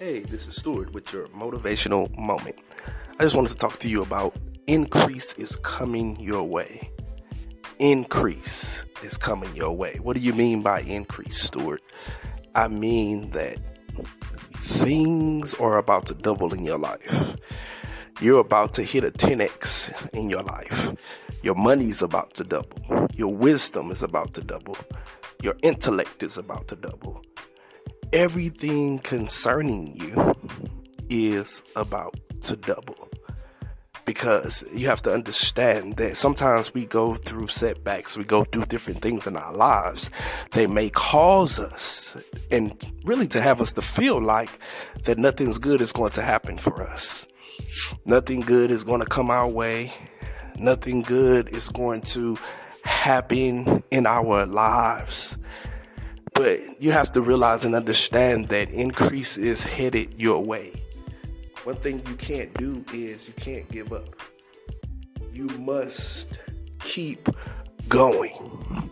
Hey, this is Stewart with your motivational moment. I just wanted to talk to you about increase is coming your way. Increase is coming your way. What do you mean by increase, Stewart? I mean that things are about to double in your life. You're about to hit a 10x in your life. Your money's about to double. Your wisdom is about to double. Your intellect is about to double everything concerning you is about to double. Because you have to understand that sometimes we go through setbacks, we go through different things in our lives. They may cause us, and really to have us to feel like that nothing's good is going to happen for us. Nothing good is going to come our way. Nothing good is going to happen in our lives. But you have to realize and understand that increase is headed your way. One thing you can't do is you can't give up. You must keep going.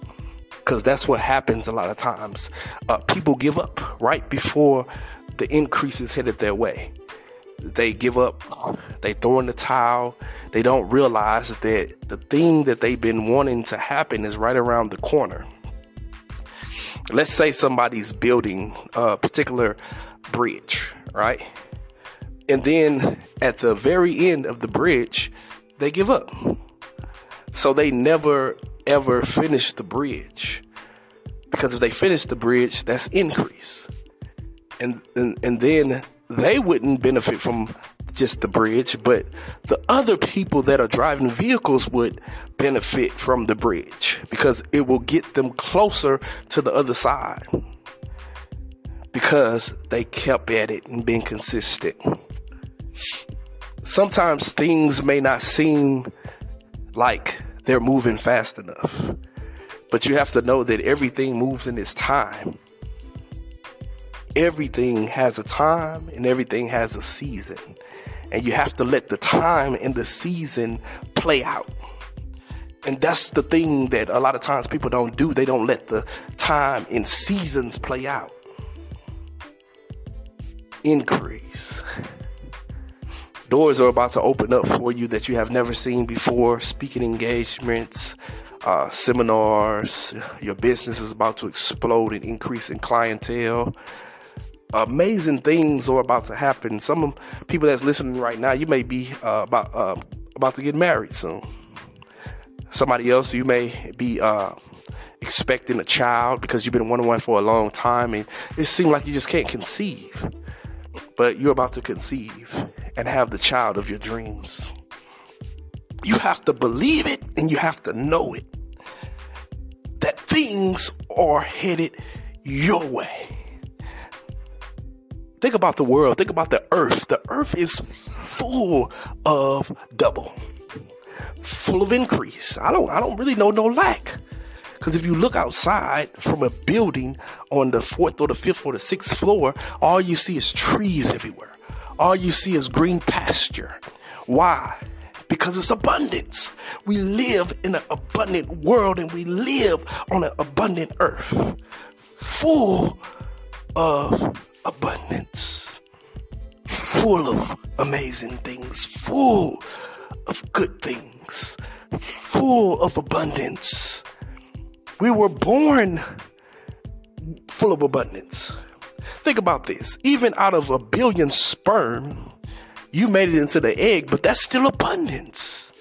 Because that's what happens a lot of times. Uh, people give up right before the increase is headed their way. They give up, they throw in the towel, they don't realize that the thing that they've been wanting to happen is right around the corner let's say somebody's building a particular bridge, right? And then at the very end of the bridge, they give up. So they never ever finish the bridge. Because if they finish the bridge, that's increase. And and, and then they wouldn't benefit from just the bridge, but the other people that are driving vehicles would benefit from the bridge because it will get them closer to the other side because they kept at it and been consistent. Sometimes things may not seem like they're moving fast enough, but you have to know that everything moves in its time everything has a time and everything has a season. And you have to let the time and the season play out. And that's the thing that a lot of times people don't do. They don't let the time and seasons play out. Increase. Doors are about to open up for you that you have never seen before. Speaking engagements, uh, seminars. Your business is about to explode and increase in clientele amazing things are about to happen. Some people that's listening right now, you may be uh, about uh, about to get married soon. Somebody else, you may be uh, expecting a child because you've been one for a long time, and it seems like you just can't conceive. But you're about to conceive and have the child of your dreams. You have to believe it and you have to know it that things are headed your way. Think about the world. Think about the earth. The earth is full of double, full of increase. I don't, I don't really know no lack. Because if you look outside from a building on the fourth or the fifth or the sixth floor, all you see is trees everywhere. All you see is green pasture. Why? Because it's abundance. We live in an abundant world and we live on an abundant earth full of abundance, full of amazing things, full of good things, full of abundance. We were born full of abundance. Think about this. Even out of a billion sperm, you made it into the egg, but that's still abundance.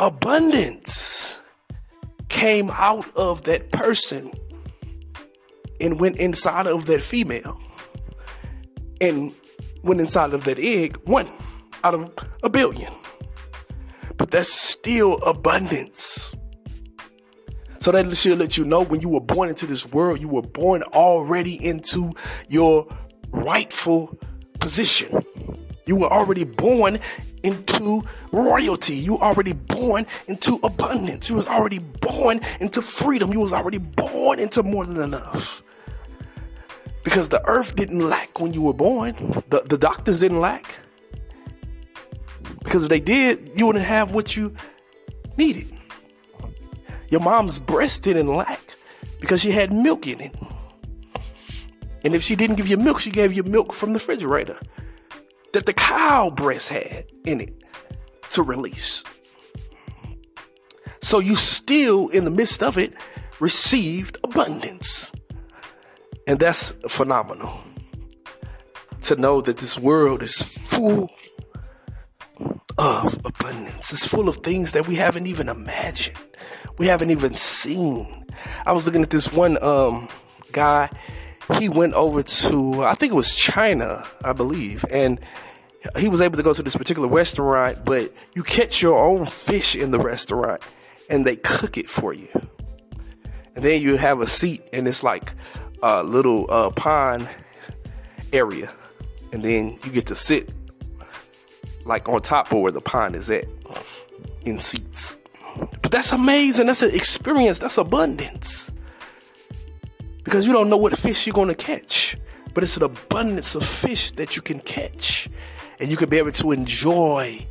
Abundance came out of that person and went inside of that female and went inside of that egg one out of a billion. But that's still abundance. So that should let you know when you were born into this world, you were born already into your rightful position. You were already born into royalty. You were already born into abundance. You was already born into freedom. You was already born into more than enough. Because the earth didn't lack when you were born. The, the doctors didn't lack. Because if they did, you wouldn't have what you needed. Your mom's breast didn't lack because she had milk in it. And if she didn't give you milk, she gave you milk from the refrigerator that the cow breast had in it to release. So you still, in the midst of it, received abundance. And that's phenomenal to know that this world is full of abundance. It's full of things that we haven't even imagined. We haven't even seen. I was looking at this one um, guy. He went over to, I think it was China, I believe, and he was able to go to this particular restaurant, but you catch your own fish in the restaurant and they cook it for you. And then you have a seat and it's like a little uh, pond area. And then you get to sit like on top of where the pond is at in seats. But that's amazing. That's an experience. That's abundance. Because you don't know what fish you're going to catch. But it's an abundance of fish that you can catch and you can be able to enjoy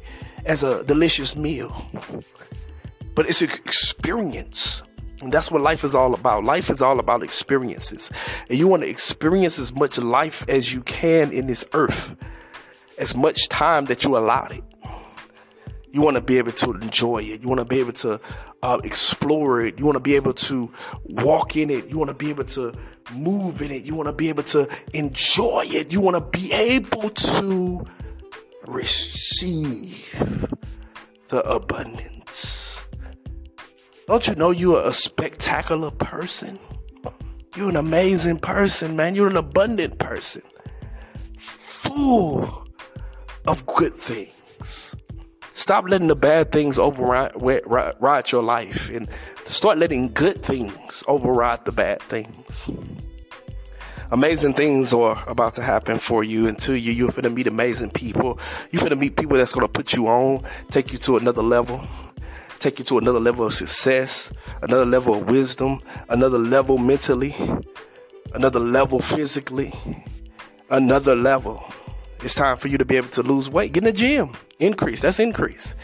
as a delicious meal. But it's an experience. And that's what life is all about. Life is all about experiences. And you want to experience as much life as you can in this earth, as much time that you allowed it. You want to be able to enjoy it. You want to be able to uh, explore it. You want to be able to walk in it. You want to be able to move in it. You want to be able to enjoy it. You want to be able to receive the abundance. Don't you know you are a spectacular person? You're an amazing person, man. You're an abundant person. Full of good things. Stop letting the bad things override your life and start letting good things override the bad things amazing things are about to happen for you and to you. You're going to meet amazing people. You're going to meet people that's going to put you on, take you to another level, take you to another level of success, another level of wisdom, another level mentally, another level physically, another level. It's time for you to be able to lose weight. Get in the gym. Increase. That's increase.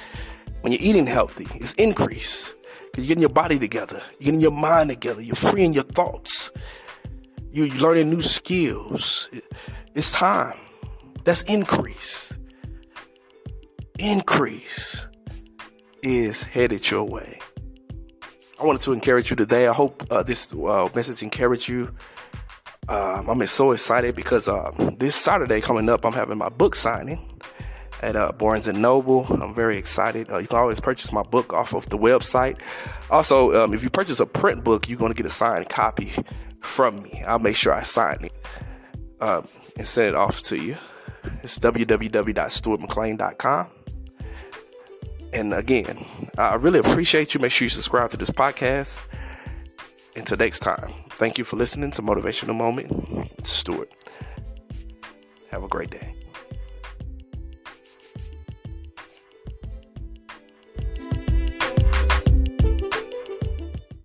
When you're eating healthy, it's increase. You're getting your body together. You're getting your mind together. You're freeing your thoughts. You're learning new skills. It's time. That's increase. Increase is headed your way. I wanted to encourage you today. I hope uh, this uh, message encouraged you. Um, I'm so excited because uh, this Saturday coming up, I'm having my book signing at uh, Barnes and Noble. I'm very excited. Uh, you can always purchase my book off of the website. Also, um, if you purchase a print book, you're going to get a signed copy from me. I'll make sure I sign it um, and send it off to you. It's www.stewartmcclain.com. And again, I really appreciate you. Make sure you subscribe to this podcast. Until next time, thank you for listening to Motivational Moment. Stewart. Have a great day.